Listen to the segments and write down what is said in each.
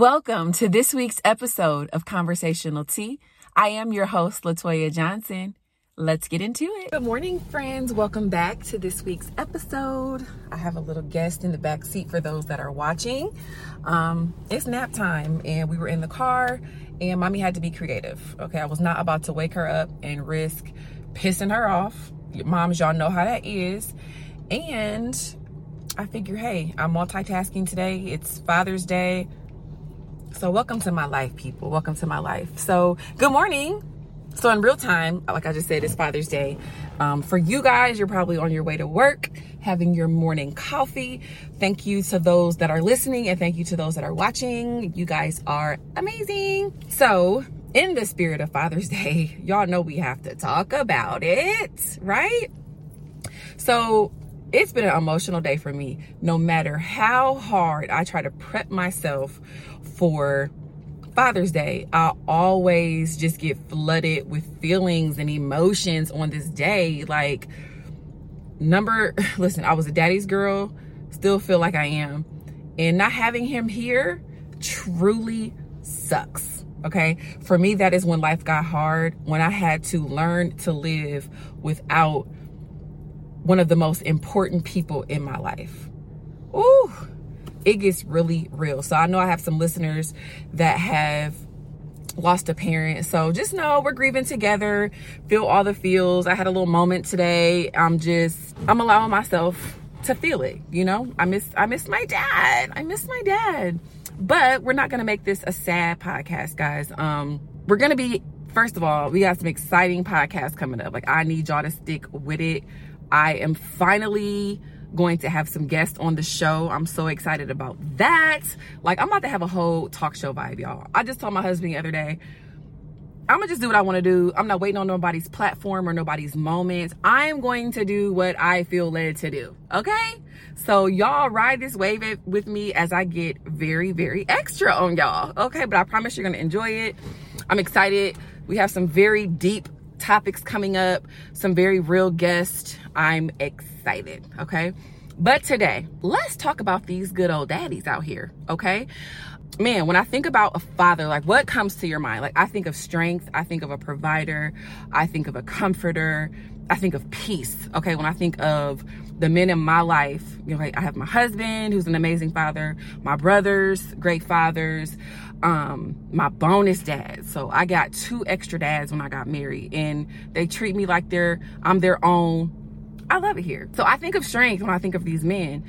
Welcome to this week's episode of Conversational Tea. I am your host, Latoya Johnson. Let's get into it. Good morning, friends. Welcome back to this week's episode. I have a little guest in the back seat for those that are watching. Um, it's nap time, and we were in the car, and mommy had to be creative. Okay, I was not about to wake her up and risk pissing her off. Moms, y'all know how that is. And I figure, hey, I'm multitasking today. It's Father's Day. So, welcome to my life, people. Welcome to my life. So, good morning. So, in real time, like I just said, it's Father's Day. Um, for you guys, you're probably on your way to work, having your morning coffee. Thank you to those that are listening, and thank you to those that are watching. You guys are amazing. So, in the spirit of Father's Day, y'all know we have to talk about it, right? So, it's been an emotional day for me. No matter how hard I try to prep myself for Father's Day, I always just get flooded with feelings and emotions on this day. Like, number, listen, I was a daddy's girl, still feel like I am. And not having him here truly sucks. Okay. For me, that is when life got hard, when I had to learn to live without one of the most important people in my life. Ooh, it gets really real. So I know I have some listeners that have lost a parent. So just know we're grieving together. Feel all the feels. I had a little moment today. I'm just I'm allowing myself to feel it, you know? I miss I miss my dad. I miss my dad. But we're not going to make this a sad podcast, guys. Um we're going to be first of all, we got some exciting podcasts coming up. Like I need y'all to stick with it. I am finally going to have some guests on the show. I'm so excited about that. Like, I'm about to have a whole talk show vibe, y'all. I just told my husband the other day, I'm gonna just do what I wanna do. I'm not waiting on nobody's platform or nobody's moments. I'm going to do what I feel led to do, okay? So, y'all ride this wave with me as I get very, very extra on y'all, okay? But I promise you're gonna enjoy it. I'm excited. We have some very deep topics coming up, some very real guests. I'm excited, okay? But today, let's talk about these good old daddies out here, okay? Man, when I think about a father, like what comes to your mind? Like I think of strength, I think of a provider, I think of a comforter, I think of peace, okay? When I think of the men in my life, you know, like I have my husband who's an amazing father, my brothers, great fathers um my bonus dad so i got two extra dads when i got married and they treat me like they're i'm their own i love it here so i think of strength when i think of these men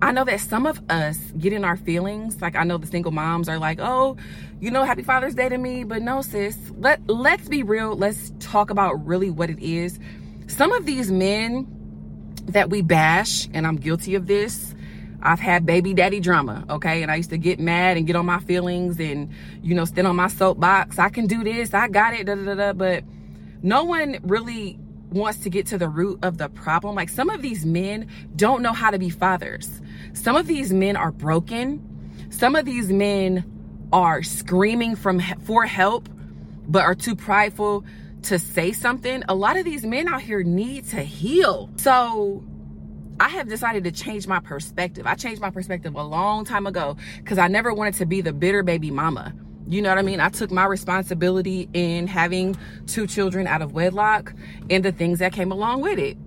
i know that some of us get in our feelings like i know the single moms are like oh you know happy father's day to me but no sis let let's be real let's talk about really what it is some of these men that we bash and i'm guilty of this I've had baby daddy drama, okay? And I used to get mad and get on my feelings and, you know, stand on my soapbox. I can do this, I got it, da da da. da. But no one really wants to get to the root of the problem. Like some of these men don't know how to be fathers. Some of these men are broken. Some of these men are screaming from for help but are too prideful to say something. A lot of these men out here need to heal. So I have decided to change my perspective. I changed my perspective a long time ago because I never wanted to be the bitter baby mama. You know what I mean? I took my responsibility in having two children out of wedlock and the things that came along with it.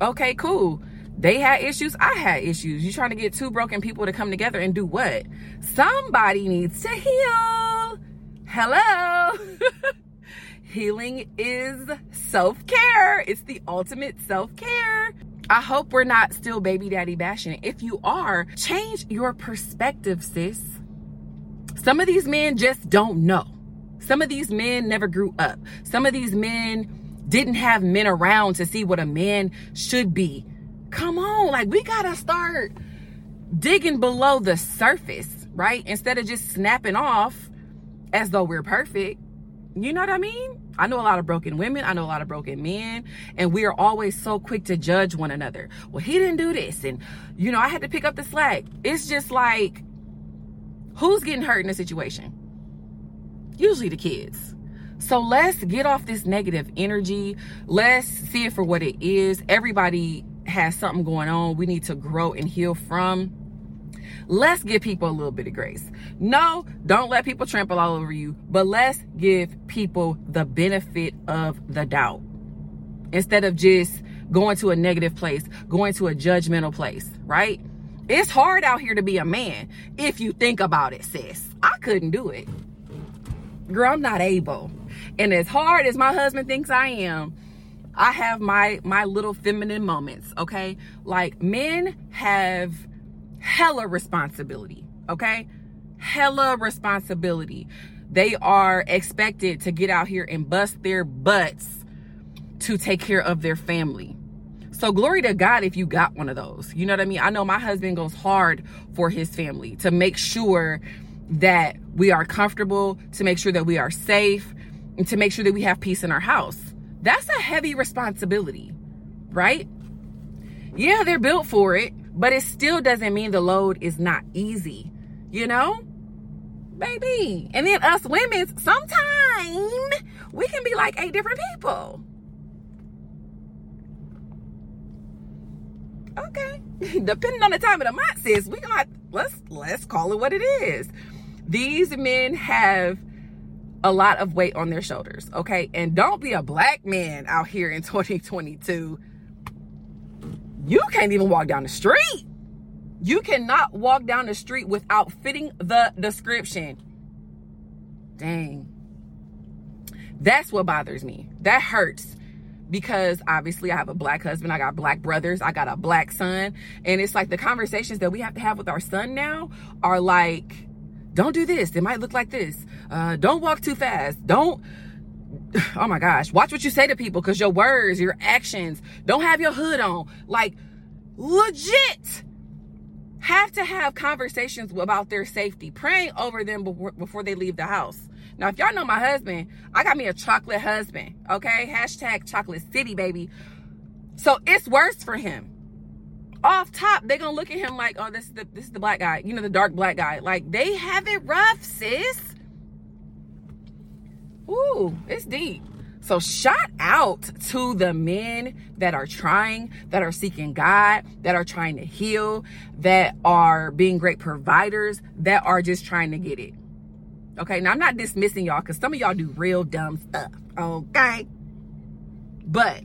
Okay, cool. They had issues, I had issues. You trying to get two broken people to come together and do what? Somebody needs to heal. Hello. Healing is self care. It's the ultimate self care. I hope we're not still baby daddy bashing. If you are, change your perspective, sis. Some of these men just don't know. Some of these men never grew up. Some of these men didn't have men around to see what a man should be. Come on, like we gotta start digging below the surface, right? Instead of just snapping off as though we're perfect. You know what I mean? I know a lot of broken women. I know a lot of broken men. And we are always so quick to judge one another. Well, he didn't do this. And, you know, I had to pick up the slack. It's just like, who's getting hurt in the situation? Usually the kids. So let's get off this negative energy. Let's see it for what it is. Everybody has something going on we need to grow and heal from let's give people a little bit of grace. No, don't let people trample all over you, but let's give people the benefit of the doubt instead of just going to a negative place, going to a judgmental place, right? It's hard out here to be a man if you think about it, sis. I couldn't do it. Girl, I'm not able. And as hard as my husband thinks I am, I have my my little feminine moments, okay? Like men have hella responsibility, okay? Hella responsibility. They are expected to get out here and bust their butts to take care of their family. So glory to God if you got one of those. You know what I mean? I know my husband goes hard for his family to make sure that we are comfortable, to make sure that we are safe, and to make sure that we have peace in our house. That's a heavy responsibility, right? Yeah, they're built for it, but it still doesn't mean the load is not easy, you know? Baby. And then us women, sometimes we can be like eight different people. Okay. Depending on the time of the month sis we gonna let's let's call it what it is. These men have a lot of weight on their shoulders okay? And don't be a black man out here in 2022 you can't even walk down the street. You cannot walk down the street without fitting the description. Dang. That's what bothers me. That hurts because obviously I have a black husband, I got black brothers, I got a black son. And it's like the conversations that we have to have with our son now are like, don't do this. It might look like this. Uh, don't walk too fast. Don't, oh my gosh, watch what you say to people because your words, your actions, don't have your hood on. Like, legit have to have conversations about their safety, praying over them before, before they leave the house. Now, if y'all know my husband, I got me a chocolate husband, okay? Hashtag chocolate city, baby. So it's worse for him. Off top, they're gonna look at him like, oh, this is the this is the black guy, you know, the dark black guy. Like they have it rough, sis. Ooh, it's deep. So shout out to the men that are trying, that are seeking God, that are trying to heal, that are being great providers, that are just trying to get it. Okay, now I'm not dismissing y'all because some of y'all do real dumb stuff. Okay. But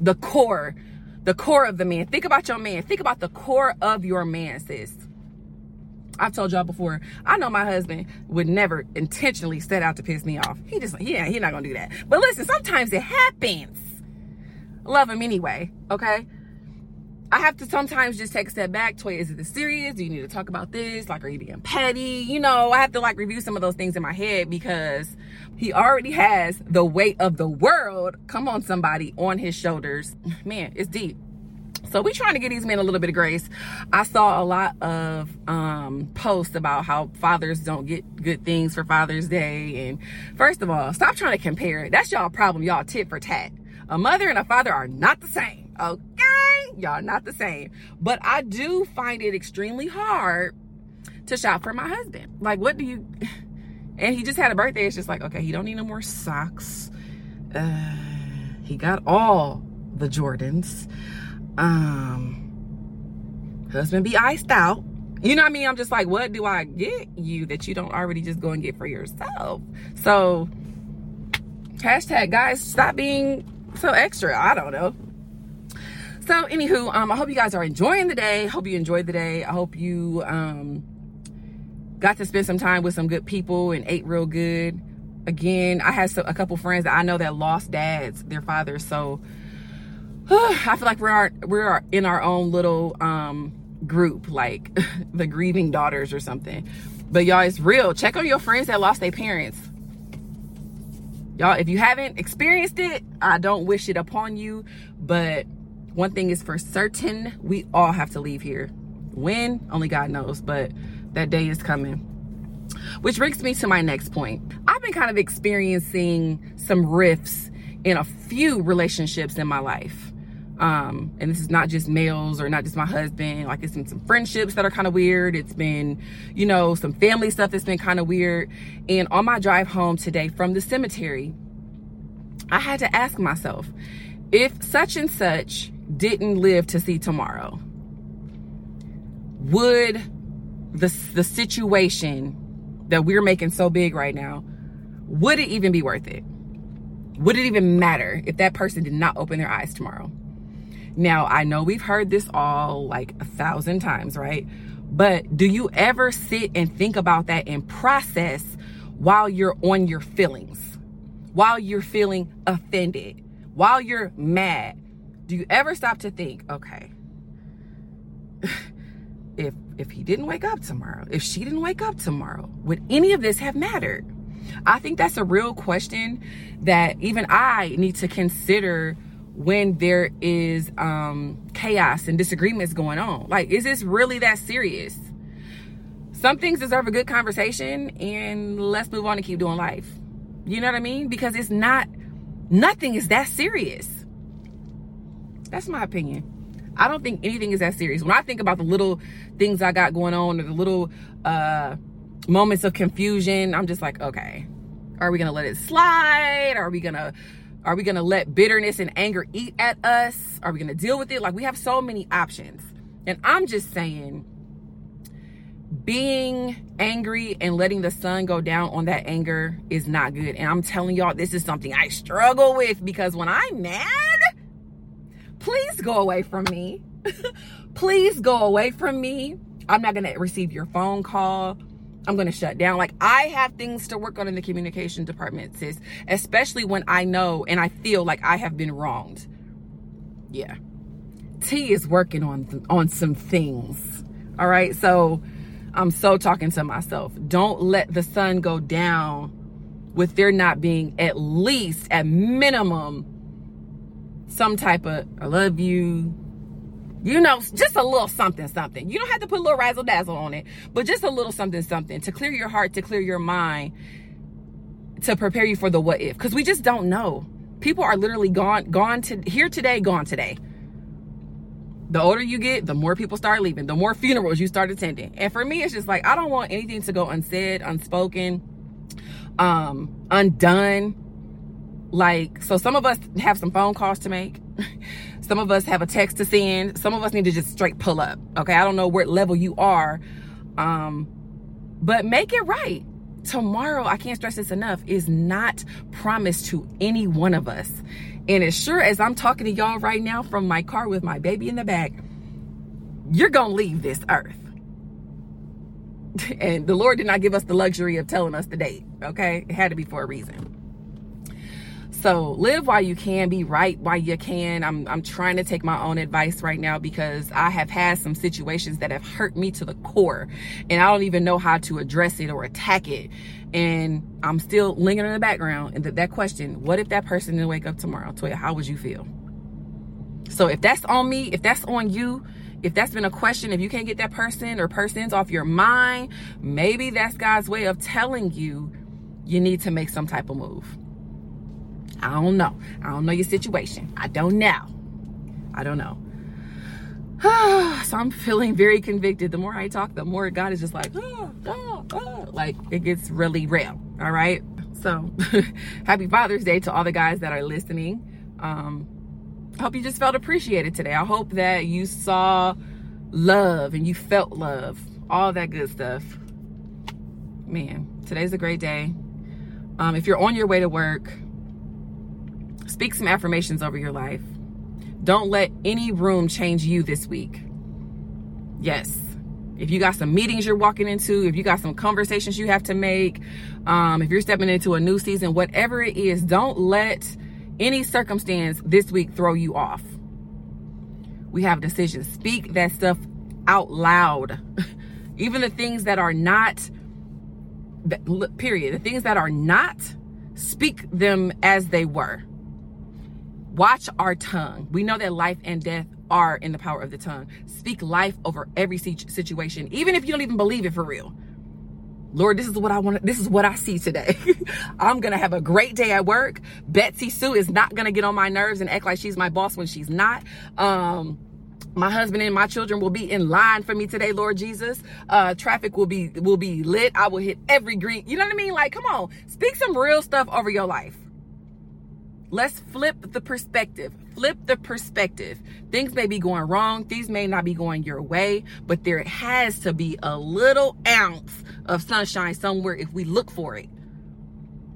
the core, the core of the man, think about your man. Think about the core of your man, sis. I've told y'all before, I know my husband would never intentionally set out to piss me off. He just, yeah, he's not gonna do that. But listen, sometimes it happens. Love him anyway, okay? I have to sometimes just take a step back. Toy, is it this serious? Do you need to talk about this? Like, are you being petty? You know, I have to like review some of those things in my head because he already has the weight of the world, come on somebody, on his shoulders. Man, it's deep. So we trying to get these men a little bit of grace. I saw a lot of um, posts about how fathers don't get good things for Father's Day. And first of all, stop trying to compare. That's y'all problem. Y'all tit for tat. A mother and a father are not the same. Okay, y'all not the same. But I do find it extremely hard to shop for my husband. Like, what do you? And he just had a birthday. It's just like, okay, he don't need no more socks. Uh, he got all the Jordans. Um, husband be iced out. You know what I mean? I'm just like, what do I get you that you don't already just go and get for yourself? So, hashtag guys, stop being so extra. I don't know. So, anywho, um, I hope you guys are enjoying the day. Hope you enjoyed the day. I hope you um got to spend some time with some good people and ate real good. Again, I had a couple friends that I know that lost dads, their fathers. So I feel like we're we're in our own little um, group, like the grieving daughters or something. But y'all, it's real. Check on your friends that lost their parents. Y'all, if you haven't experienced it, I don't wish it upon you. But one thing is for certain, we all have to leave here. When? Only God knows. But that day is coming. Which brings me to my next point. I've been kind of experiencing some rifts in a few relationships in my life. Um, and this is not just males or not just my husband. Like it's been some friendships that are kind of weird. It's been, you know, some family stuff that's been kind of weird. And on my drive home today from the cemetery, I had to ask myself, if such and such didn't live to see tomorrow, would the, the situation that we're making so big right now, would it even be worth it? Would it even matter if that person did not open their eyes tomorrow? Now, I know we've heard this all like a thousand times, right? But do you ever sit and think about that and process while you're on your feelings, while you're feeling offended, while you're mad? Do you ever stop to think, okay, if if he didn't wake up tomorrow, if she didn't wake up tomorrow, would any of this have mattered? I think that's a real question that even I need to consider when there is um, chaos and disagreements going on. Like, is this really that serious? Some things deserve a good conversation and let's move on and keep doing life. You know what I mean? Because it's not, nothing is that serious. That's my opinion. I don't think anything is that serious. When I think about the little things I got going on or the little uh, moments of confusion, I'm just like, okay, are we gonna let it slide? Are we gonna are we gonna let bitterness and anger eat at us? Are we gonna deal with it? Like we have so many options. And I'm just saying, being angry and letting the sun go down on that anger is not good. And I'm telling y'all, this is something I struggle with because when I'm mad, please go away from me. please go away from me. I'm not gonna receive your phone call. I'm going to shut down. Like I have things to work on in the communication department, sis, especially when I know and I feel like I have been wronged. Yeah. T is working on on some things. All right? So I'm so talking to myself. Don't let the sun go down with there not being at least at minimum some type of I love you, you know, just a little something, something. You don't have to put a little razzle dazzle on it, but just a little something, something to clear your heart, to clear your mind, to prepare you for the what if. Because we just don't know. People are literally gone, gone to here today, gone today. The older you get, the more people start leaving, the more funerals you start attending. And for me, it's just like I don't want anything to go unsaid, unspoken, um, undone. Like, so some of us have some phone calls to make. Some of us have a text to send. Some of us need to just straight pull up. Okay. I don't know what level you are. Um, but make it right. Tomorrow, I can't stress this enough, is not promised to any one of us. And as sure as I'm talking to y'all right now from my car with my baby in the back, you're going to leave this earth. And the Lord did not give us the luxury of telling us the date. Okay. It had to be for a reason. So live while you can, be right while you can. I'm, I'm trying to take my own advice right now because I have had some situations that have hurt me to the core and I don't even know how to address it or attack it. And I'm still lingering in the background. And that, that question, what if that person didn't wake up tomorrow? Toya, how would you feel? So if that's on me, if that's on you, if that's been a question, if you can't get that person or persons off your mind, maybe that's God's way of telling you you need to make some type of move. I don't know. I don't know your situation. I don't know. I don't know. so I'm feeling very convicted. The more I talk, the more God is just like, oh, oh, oh. like it gets really real. All right. So happy Father's Day to all the guys that are listening. Um, hope you just felt appreciated today. I hope that you saw love and you felt love, all that good stuff. Man, today's a great day. Um, if you're on your way to work, Speak some affirmations over your life. Don't let any room change you this week. Yes. If you got some meetings you're walking into, if you got some conversations you have to make, um, if you're stepping into a new season, whatever it is, don't let any circumstance this week throw you off. We have decisions. Speak that stuff out loud. Even the things that are not, period, the things that are not, speak them as they were watch our tongue. We know that life and death are in the power of the tongue. Speak life over every situation, even if you don't even believe it for real. Lord, this is what I want. This is what I see today. I'm going to have a great day at work. Betsy Sue is not going to get on my nerves and act like she's my boss when she's not. Um, my husband and my children will be in line for me today, Lord Jesus. Uh, traffic will be, will be lit. I will hit every green. You know what I mean? Like, come on, speak some real stuff over your life Let's flip the perspective. Flip the perspective. Things may be going wrong, things may not be going your way, but there has to be a little ounce of sunshine somewhere if we look for it.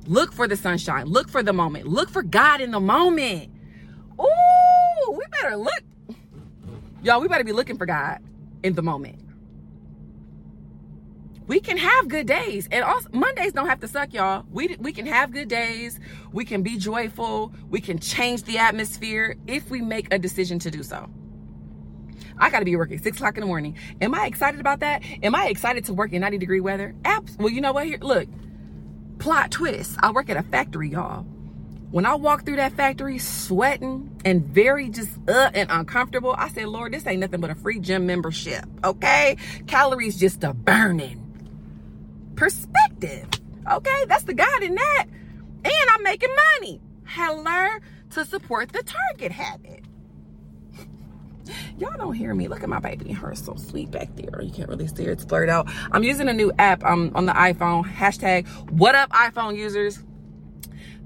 Look for the sunshine. Look for the moment. Look for God in the moment. Ooh, we better look. Y'all, we better be looking for God in the moment. We can have good days. And also Mondays don't have to suck, y'all. We we can have good days. We can be joyful. We can change the atmosphere if we make a decision to do so. I got to be working six o'clock in the morning. Am I excited about that? Am I excited to work in 90 degree weather? Apps. Well, you know what? Here, look. Plot twist. I work at a factory, y'all. When I walk through that factory sweating and very just uh and uncomfortable, I said, Lord, this ain't nothing but a free gym membership. Okay? Calories just a burning. Perspective. Okay? That's the God in that. And I'm making money. Hello to support the target habit. Y'all don't hear me. Look at my baby. Her so sweet back there. You can't really see her. It's blurred out. I'm using a new app um, on the iPhone. Hashtag what up iPhone users.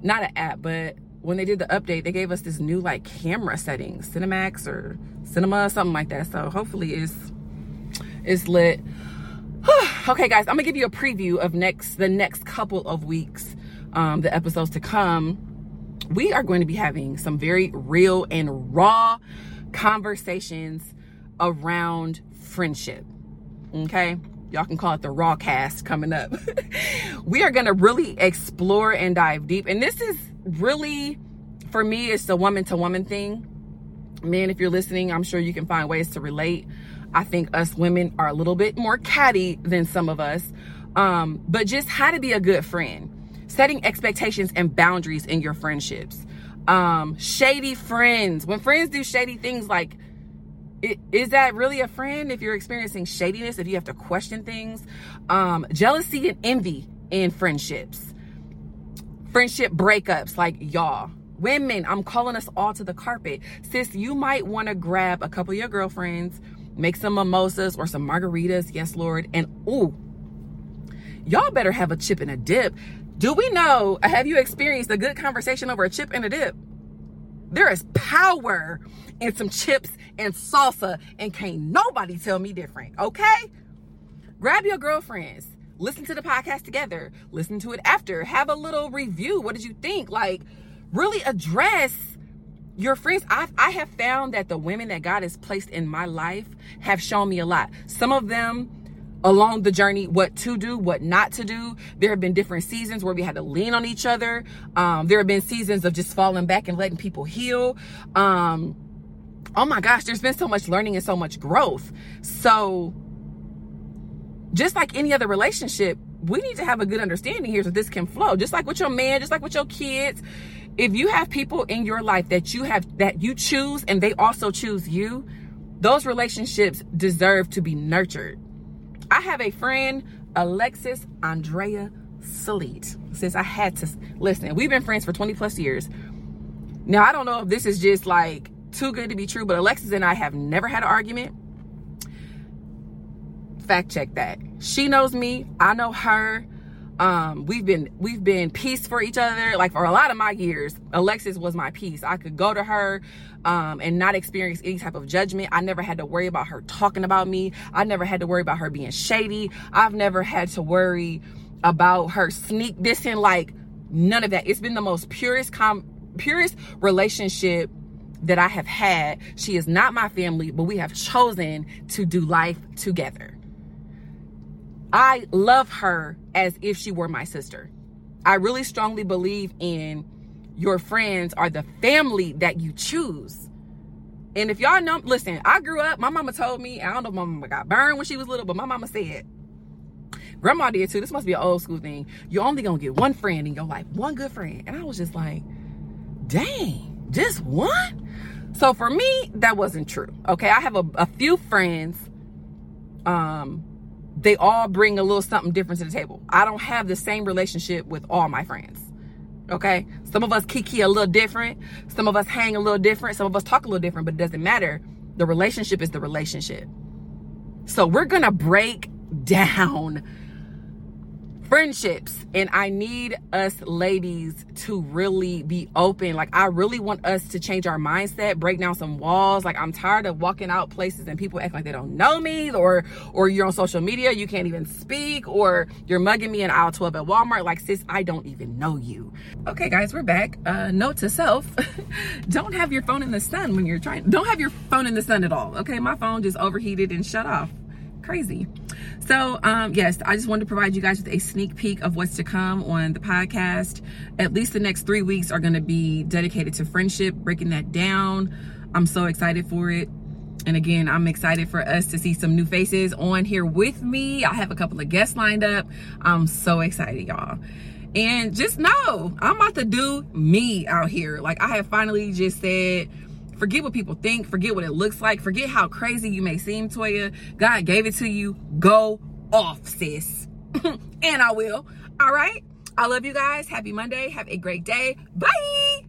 Not an app, but when they did the update, they gave us this new like camera settings, Cinemax or Cinema, something like that. So hopefully it's it's lit. okay, guys, I'm gonna give you a preview of next the next couple of weeks, um, the episodes to come. We are going to be having some very real and raw conversations around friendship. Okay? Y'all can call it the raw cast coming up. we are to really explore and dive deep. And this is really, for me, it's the woman to woman thing. Man, if you're listening, I'm sure you can find ways to relate. I think us women are a little bit more catty than some of us. Um, but just how to be a good friend, setting expectations and boundaries in your friendships. Um shady friends. When friends do shady things like it, is that really a friend if you're experiencing shadiness if you have to question things? Um jealousy and envy in friendships. Friendship breakups like y'all women i'm calling us all to the carpet. Sis you might want to grab a couple of your girlfriends make some mimosas or some margaritas yes lord and ooh y'all better have a chip and a dip do we know, have you experienced a good conversation over a chip and a dip? There is power in some chips and salsa, and can't nobody tell me different, okay? Grab your girlfriends, listen to the podcast together, listen to it after, have a little review. What did you think? Like, really address your friends. i I have found that the women that God has placed in my life have shown me a lot. Some of them, along the journey what to do what not to do there have been different seasons where we had to lean on each other um, there have been seasons of just falling back and letting people heal um, oh my gosh there's been so much learning and so much growth so just like any other relationship we need to have a good understanding here so this can flow just like with your man just like with your kids if you have people in your life that you have that you choose and they also choose you those relationships deserve to be nurtured I have a friend, Alexis Andrea Salite. Since I had to listen, we've been friends for 20 plus years. Now, I don't know if this is just like too good to be true, but Alexis and I have never had an argument. Fact check that. She knows me, I know her um we've been we've been peace for each other. Like for a lot of my years alexis was my peace. I could go to her um and not experience any type of judgment. I never had to worry about her talking about me. I never had to worry about her being shady. I've never had to worry about her sneak dissing like none of that. It's been the most purest com purest relationship that i have had. She is not my family but we have chosen to do life together I love her as if she were my sister. I really strongly believe in your friends are the family that you choose. And if y'all know, listen, I grew up, my mama told me, I don't know if my mama got burned when she was little, but my mama said, grandma did too. This must be an old school thing. You're only gonna get one friend in your life, one good friend. And I was just like, dang, just one? So for me, that wasn't true. Okay, I have a, a few friends um they all bring a little something different to the table. I don't have the same relationship with all my friends. Okay? Some of us kiki a little different. Some of us hang a little different. Some of us talk a little different, but it doesn't matter. The relationship is the relationship. So we're going to break down friendships. And i need us ladies to really be open. Like i really want us to change our mindset break down some walls. Like i'm tired of walking out places and people act like they don't know me or or you're on social media you can't even speak or you're mugging me in aisle 12 at walmart. Like sis i don't even know you. Okay guys we're back. Uh note to self don't have your phone in the sun when you're trying don't have your phone in the sun at all. Okay my phone just overheated and shut off crazy so, um, yes, I just wanted to provide you guys with a sneak peek of what's to come on the podcast. At least the next three weeks are going to be dedicated to friendship, breaking that down. I'm so excited for it. And again, I'm excited for us to see some new faces on here with me. I have a couple of guests lined up. I'm so excited, y'all. And just know, I'm about to do me out here. Like, I have finally just said, Forget what people think. Forget what it looks like. Forget how crazy you may seem, Toya. God gave it to you. Go off, sis. and I will. All right. I love you guys. Happy Monday. Have a great day. Bye.